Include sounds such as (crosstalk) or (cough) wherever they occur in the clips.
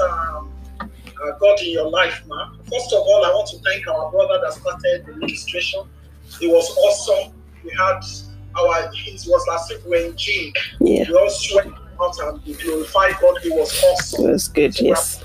Um, uh, God in your life, man. First of all, I want to thank our brother that started the registration. It was awesome. We had our, it was last week when in June. Yeah. We all sweat out and we glorified God. It was awesome. It was good, So yes.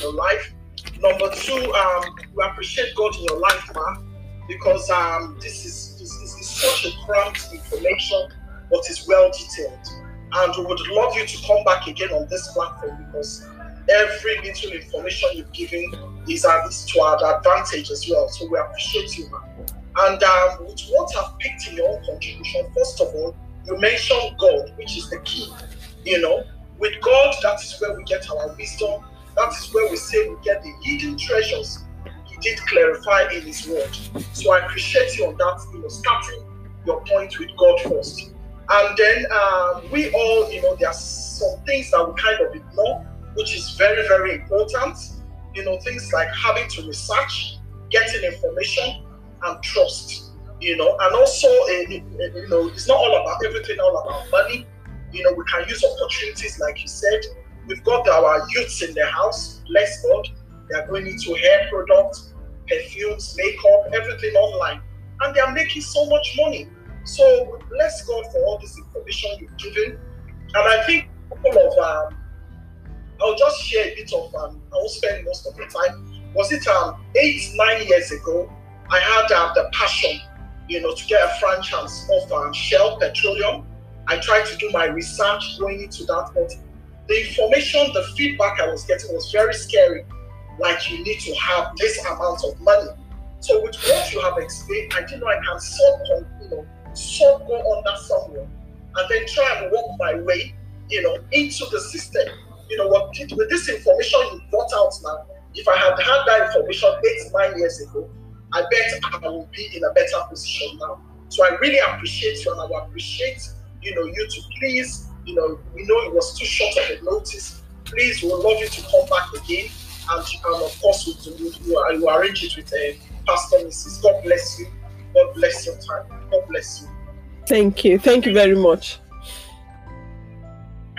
Your life. Number two, um, we appreciate God in your life, man, because um, this is this, this is such a cramped information, but it's well detailed. And we would love you to come back again on this platform because every little information you've given is at least to our advantage as well. So we appreciate you, man. And um, with what I've picked in your own contribution, first of all, you mentioned God, which is the key. You know, with God, that is where we get our wisdom. That is where we say we get the hidden treasures. He did clarify in His Word. So I appreciate you on that. You know, starting your point with God first, and then um, we all, you know, there are some things that we kind of ignore, which is very, very important. You know, things like having to research, getting information, and trust. You know, and also, uh, you know, it's not all about everything, all about money. You know, we can use opportunities, like you said. We've got our youths in the house, bless God. They are going into hair products, perfumes, makeup, everything online. And they are making so much money. So bless God for all this information you've given. And I think a couple of um, I'll just share a bit of um, I won't spend most of the time. Was it um eight, nine years ago? I had um, the passion, you know, to get a franchise of um, Shell Petroleum. I tried to do my research going into that, but the information, the feedback I was getting was very scary. Like you need to have this amount of money. So with what you have explained, I know I can sort you know, go under somewhere and then try and work my way, you know, into the system. You know, with this information you brought out now, if I had had that information eight, nine years ago, I bet I would be in a better position now. So I really appreciate you and I appreciate, you know, you to please, you know, we know it was too short of a notice. Please, we would love you to come back again. And, and of course, we will arrange it with uh, Pastor Mrs. God bless you. God bless your time. God bless you. Thank you. Thank you very much.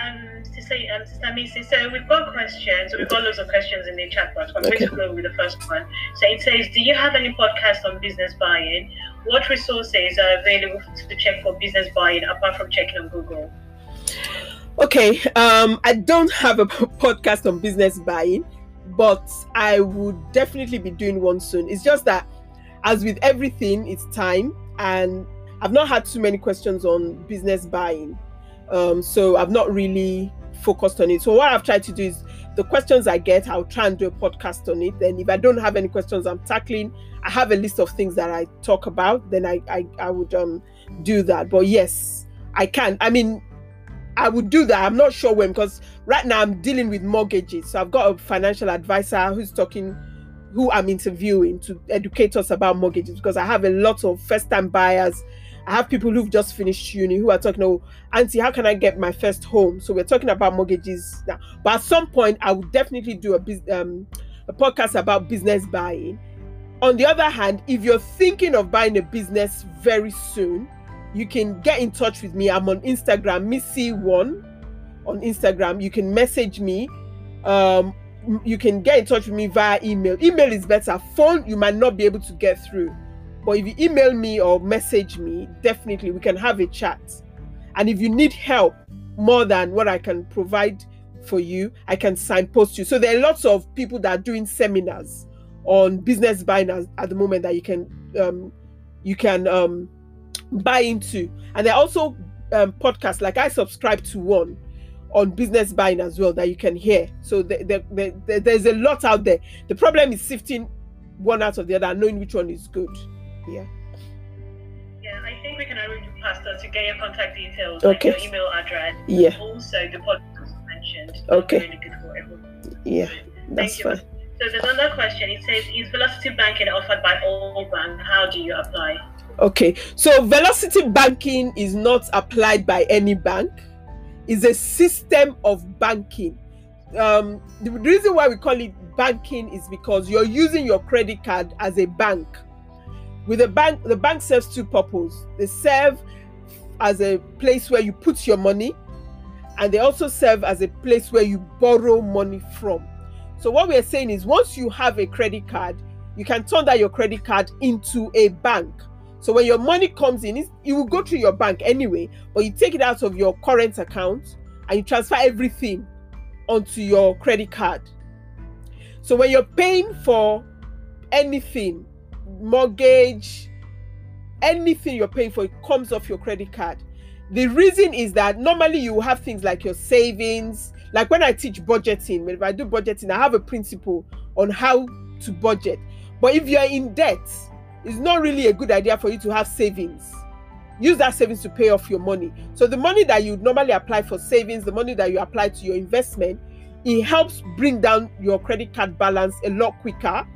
Um, Sister, um, Sister Missy, so we've got questions. We've got loads of questions in the chat box. I'm Okay. going to go with the first one. So it says, Do you have any podcast on business buying? What resources are available to check for business buying apart from checking on Google? Okay, um, I don't have a podcast on business buying, but I would definitely be doing one soon. It's just that, as with everything, it's time, and I've not had too many questions on business buying, um, so I've not really focused on it. So what I've tried to do is the questions I get, I'll try and do a podcast on it. Then if I don't have any questions I'm tackling, I have a list of things that I talk about. Then I I, I would um do that. But yes, I can. I mean, I would do that. I'm not sure when because right now I'm dealing with mortgages. So I've got a financial advisor who's talking, who I'm interviewing to educate us about mortgages because I have a lot of first time buyers. I have people who've just finished uni who are talking, oh, Auntie, how can I get my first home? So we're talking about mortgages now. But at some point, I would definitely do a, um, a podcast about business buying. On the other hand, if you're thinking of buying a business very soon, you can get in touch with me. I'm on Instagram, Missy1 on Instagram. You can message me. Um, you can get in touch with me via email. Email is better. Phone, you might not be able to get through. But if you email me or message me, definitely we can have a chat. And if you need help more than what I can provide for you, I can signpost you. So there are lots of people that are doing seminars on business buying at the moment that you can um, you can um, buy into. And there are also um, podcasts like I subscribe to one on business buying as well that you can hear. So the, the, the, the- there's a lot out there. The problem is sifting one out of the other knowing which one is good. Yeah. Yeah, I think we can arrange a pastor to get your contact details, Okay. like your email address. Yeah. Also, the podcast mentioned. Okay. Really good for everyone. Yeah. That's you. fine. So there's another question. It says, Is velocity banking offered by all bank? How do you apply? Okay, so velocity banking is not applied by any bank. It's a system of banking. Um, the reason why we call it banking is because you're using your credit card as a bank. With a bank, the bank serves two purposes. They serve as a place where you put your money, and they also serve as a place where you borrow money from. So what we're saying is once you have a credit card, you can turn that your credit card into a bank. So when your money comes in, it will go through your bank anyway, but you take it out of your current account and you transfer everything onto your credit card. So when you're paying for anything, mortgage, anything you're paying for, it comes off your credit card. The reason is that normally you have things like your savings. Like when I teach budgeting, when I do budgeting, I have a principle on how to budget. But if you're in debt, it's not really a good idea for you to have savings. Use that savings to pay off your money. So the money that you normally apply for savings, the money that you apply to your investment, it helps bring down your credit card balance a lot quicker.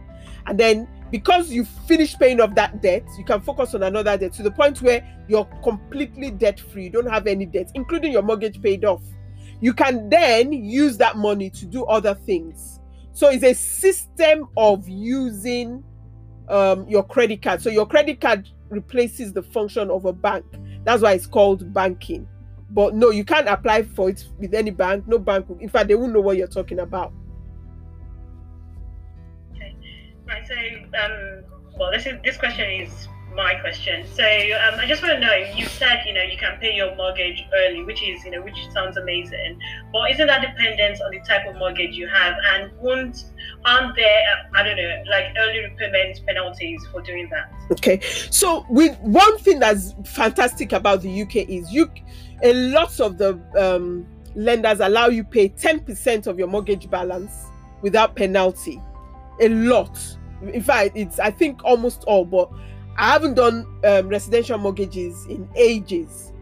And then because you finish paying off that debt, you can focus on another debt to the point where you're completely debt free. You don't have any debt, including your mortgage paid off. You can then use that money to do other things. So it's a system of using um, your credit card. So your credit card replaces the function of a bank. That's why it's called banking. But no, you can't apply for it with any bank. No bank. In fact, they won't know what you're talking about. Okay. Right. So, um, well, this is this question is my question. So, um, I just want to know. You said you know you can pay your mortgage early, which is you know which sounds amazing. But isn't that dependent on the type of mortgage you have? And won't aren't there I don't know like early repayment penalties for doing that? Okay. So, with one thing that's fantastic about the UK is you, a lot of the um, lenders allow you pay ten percent of your mortgage balance without penalty. A lot in fact it's i think almost all but i haven't done um, residential mortgages in ages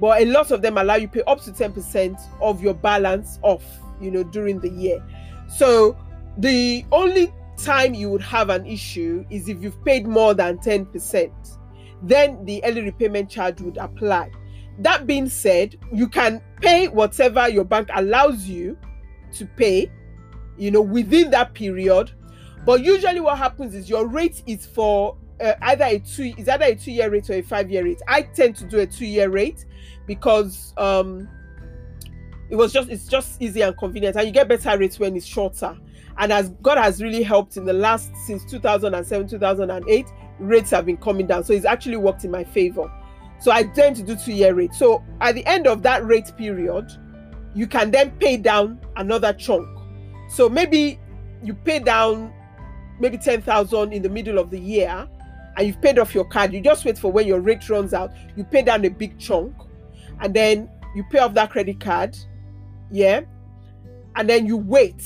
but a lot of them allow you to pay up to 10% of your balance off you know during the year. So the only time you would have an issue is if you've paid more than 10% then the early repayment charge would apply. That being said you can pay whatever your bank allows you to pay you know within that period but usually, what happens is your rate is for uh, either a two is either a two year rate or a five year rate. I tend to do a two year rate because um it was just it's just easy and convenient, and you get better rates when it's shorter. And as God has really helped in the last since 2007 2008, rates have been coming down, so it's actually worked in my favor. So I tend to do two year rate. So at the end of that rate period, you can then pay down another chunk. So maybe you pay down maybe 10,000 in the middle of the year and you've paid off your card, you just wait for when your rate runs out, you pay down a big chunk and then you pay off that credit card. Yeah. And then you wait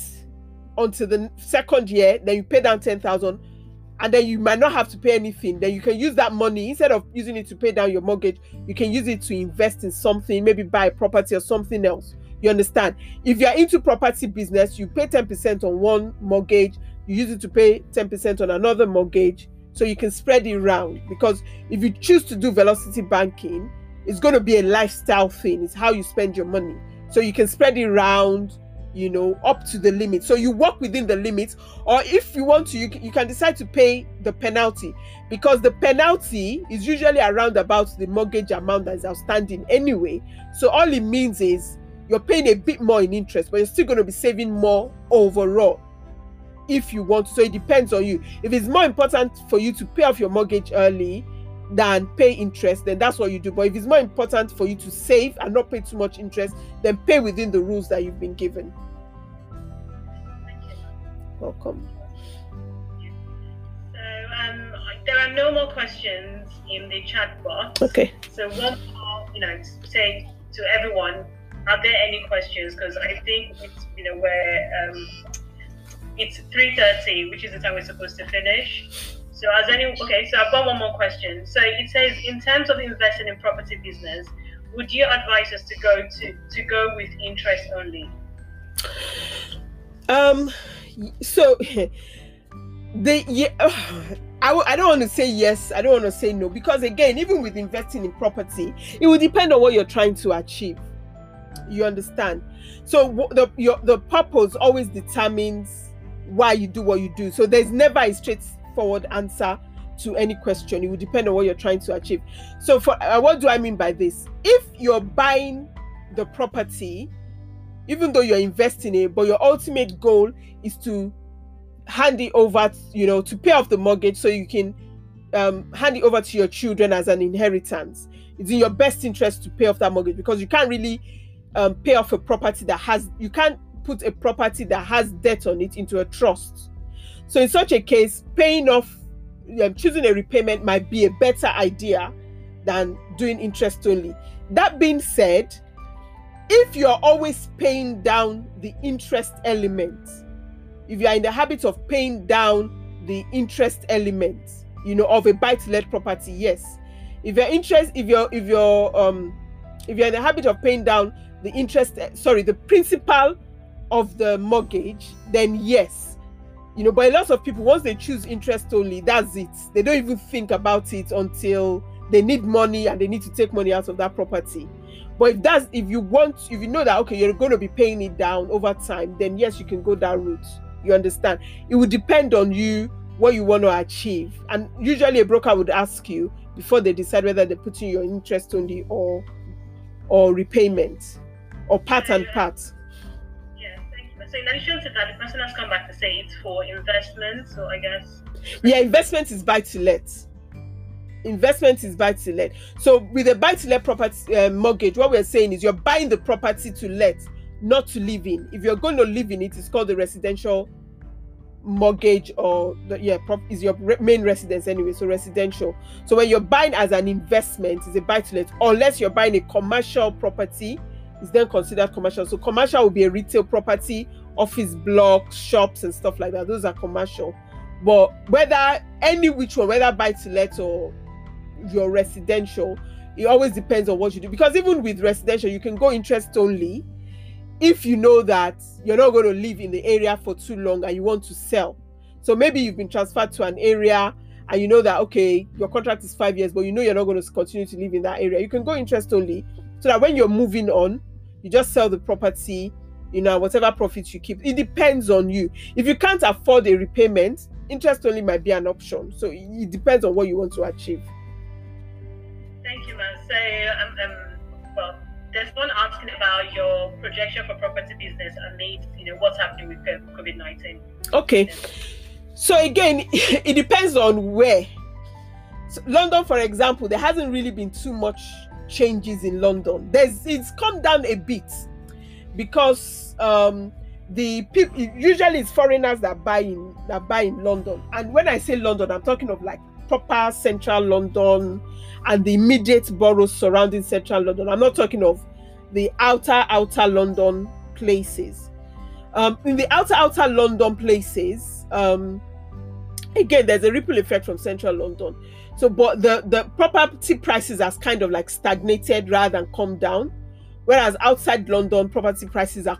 until the second year, then you pay down 10,000 and then you might not have to pay anything. Then you can use that money instead of using it to pay down your mortgage, you can use it to invest in something, maybe buy a property or something else. You understand? If you're into property business, you pay 10% on one mortgage, you use it to pay 10% on another mortgage so you can spread it around because if you choose to do velocity banking it's going to be a lifestyle thing it's how you spend your money. So you can spread it around you know up to the limit. So you work within the limits or if you want to you you can decide to pay the penalty because the penalty is usually around about the mortgage amount that is outstanding anyway. So all it means is you're paying a bit more in interest but you're still going to be saving more overall if you want so it depends on you. If it's more important for you to pay off your mortgage early than pay interest then that's what you do. But if it's more important for you to save and not pay too much interest then pay within the rules that you've been given. Welcome. So um there are no more questions in the chat box. Okay. So one more you know say to everyone are there any questions? Because i think it's you know where um it's 3.30, which is the time we're supposed to finish. So as any, okay, so I've got one more question. So it says, in terms of investing in property business, would you advise us to go to, to go with interest only? Um, so (laughs) the yeah, (sighs) I, I don't want to say yes, I don't want to say no, because again, even with investing in property, it will depend on what you're trying to achieve. You understand? So the your the purpose always determines why you do what you do. So there's never a straightforward answer to any question. It will depend on what you're trying to achieve. So for uh, what do I mean by this? If you're buying the property, even though you're investing it, but your ultimate goal is to hand it over, you know, to pay off the mortgage so you can um, hand it over to your children as an inheritance. It's in your best interest to pay off that mortgage because you can't really um, pay off a property that has, you can't put a property that has debt on it into a trust. So, in such a case, paying off, um, choosing a repayment might be a better idea than doing interest only. That being said, if you're always paying down the interest element, if you are in the habit of paying down the interest element, you know, of a buy-to-let property, yes. If your interest, if you're if you're um if you're in the habit of paying down the interest, eh, sorry, the principal of the mortgage, then yes. You know, but a lot of people once they choose interest only, that's it. They don't even think about it until they need money and they need to take money out of that property. But if that's if you want, if you know that okay, you're going to be paying it down over time, then yes, you can go that route. You understand? It would depend on you what you want to achieve. And usually a broker would ask you before they decide whether they're putting your interest only or or repayment or part and part. So in addition to that, the person has come back to say it's for investment. So I guess Yeah, investment is buy to let. Investment is buy to let. So with a buy to let property uh, mortgage, what we're saying is you're buying the property to let, not to live in. If you're going to live in it, it's called the residential mortgage or the, yeah prop is your re- main residence anyway so residential so when you're buying as an investment is a buy to let unless you're buying a commercial property is then considered commercial so commercial will be a retail property office blocks shops and stuff like that those are commercial but whether any which one whether buy to let or your residential it always depends on what you do because even with residential you can go interest only if you know that you're not going to live in the area for too long and you want to sell. So maybe you've been transferred to an area and you know that okay, your contract is five years, but you know you're not going to continue to live in that area. You can go interest only so that when you're moving on, you just sell the property, you know, whatever profits you keep. It depends on you. If you can't afford a repayment, interest only might be an option. So it depends on what you want to achieve. Thank you, man. So, um, um, well, there's one asking about your projection for property business amid you know what's happening with COVID nineteen. Okay, so again, (laughs) it depends on where. So London, for example, there hasn't really been too much changes in London. There's it's come down a bit because um, the people usually it's foreigners that buy in that buy in London. And when I say London, I'm talking of like proper central London and the immediate boroughs surrounding central London. I'm not talking of the outer outer London places. Um, in the outer outer London places, um, again, there's a ripple effect from central London. So, but the the property prices has kind of like stagnated rather than come down, whereas outside London, property prices are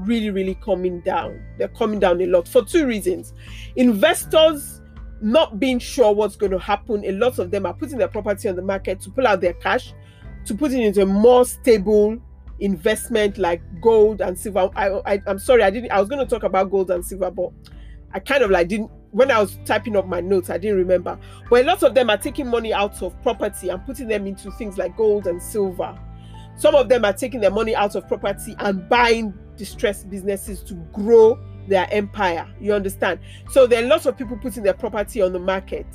really really coming down. They're coming down a lot for two reasons. Investors not being sure what's going to happen, a lot of them are putting their property on the market to pull out their cash, to put it into a more stable investment like gold and silver. I, I am sorry, I didn't. I was going to talk about gold and silver, but I kind of like didn't. When I was typing up my notes, I didn't remember. But a lot of them are taking money out of property and putting them into things like gold and silver. Some of them are taking their money out of property and buying distressed businesses to grow their empire. You understand? So there are lots of people putting their property on the market.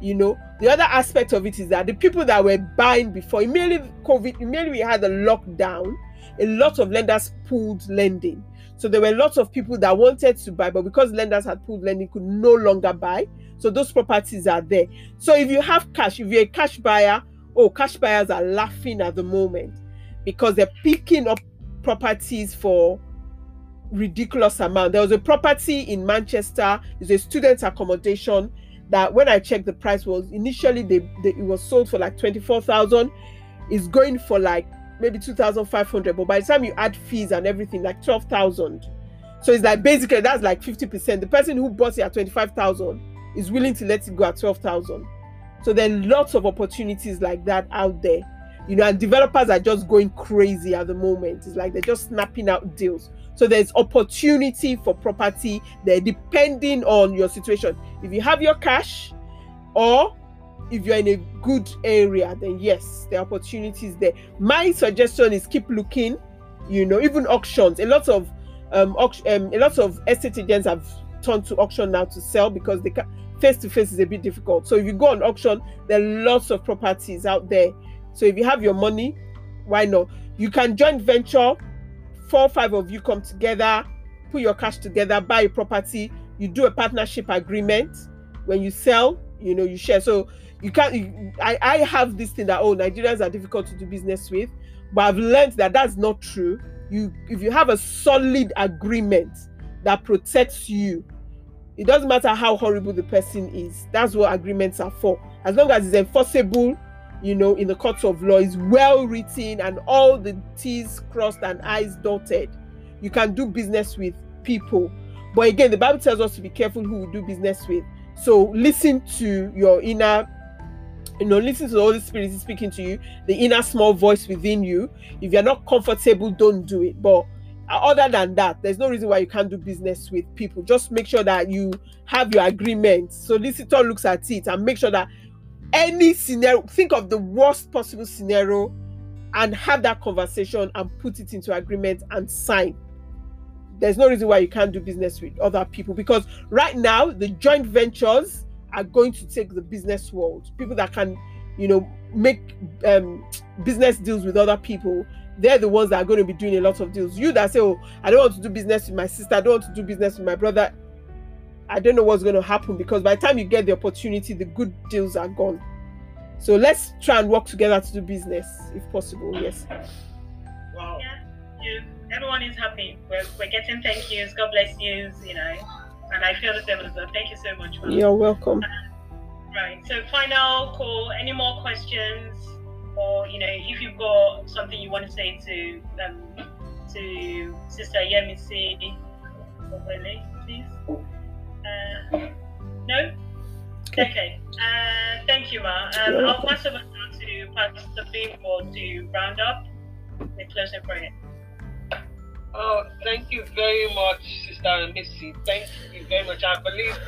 You know, the other aspect of it is that the people that were buying before, immediately COVID, immediately we had a lockdown, a lot of lenders pulled lending. So there were lots of people that wanted to buy, but because lenders had pulled lending, could no longer buy. So those properties are there. So if you have cash, if you're a cash buyer, oh, cash buyers are laughing at the moment because they're picking up properties for ridiculous amount. There was a property in Manchester, it's a student accommodation that when I checked the price was initially they, they it was sold for like 24,000. It's going for like maybe 2,500, but by the time you add fees and everything, like 12,000. So it's like basically that's like 50%. The person who bought it at 25,000 is willing to let it go at 12,000. So there are lots of opportunities like that out there. You know, and developers are just going crazy at the moment. It's like they're just snapping out deals. So there's opportunity for property there depending on your situation. If you have your cash or if you're in a good area, then yes, the opportunity is there. My suggestion is keep looking. You know, even auctions. A lot of um, auction, um a lot of estate agents have turned to auction now to sell because they face to face is a bit difficult. So if you go on auction, there are lots of properties out there. So if you have your money, why not? You can join venture. Four five of you come together, put your cash together, buy a property. You do a partnership agreement. When you sell, you know you share. So you can't. I I have this thing that oh Nigerians are difficult to do business with, but I've learned that that's not true. You if you have a solid agreement that protects you it doesn't matter how horrible the person is that's what agreements are for as long as it's enforceable you know in the courts of law is well written and all the t's crossed and i's dotted. You can do business with people. But again the bible tells us to be careful who we do business with. So listen to your inner you know listen to the holy spirit speaking to you. The inner small voice within you. If you're not comfortable don't do it. But other than that, there's no reason why you can't do business with people. Just make sure that you have your agreement. So Solicitor looks at it and make sure that any scenario, think of the worst possible scenario and have that conversation and put it into agreement and sign. There's no reason why you can't do business with other people because right now the joint ventures are going to take the business world. People that can, you know, make um, business deals with other people they're the ones that are going to be doing a lot of deals. You that say, Oh, I don't want to do business with my sister, I don't want to do business with my brother. I don't know what's going to happen because by the time you get the opportunity, the good deals are gone. So let's try and work together to do business if possible. Yes. Wow. Yeah, you, everyone is happy. We're, we're getting thank yous. God bless yous, you know. And I feel the same as well. Thank you so much. You're welcome. Uh, right. So, final call. Any more questions? or you know, if you've got something you want to say to um, to Sister Yemisi Obele, please. Uh, no. Okay. Uh, thank you, Ma. Um, I'll pass over now to Pastor Bimbo to round up the closing prayer. Oh, thank you very much, Sister Missy. Thank you very much. I believe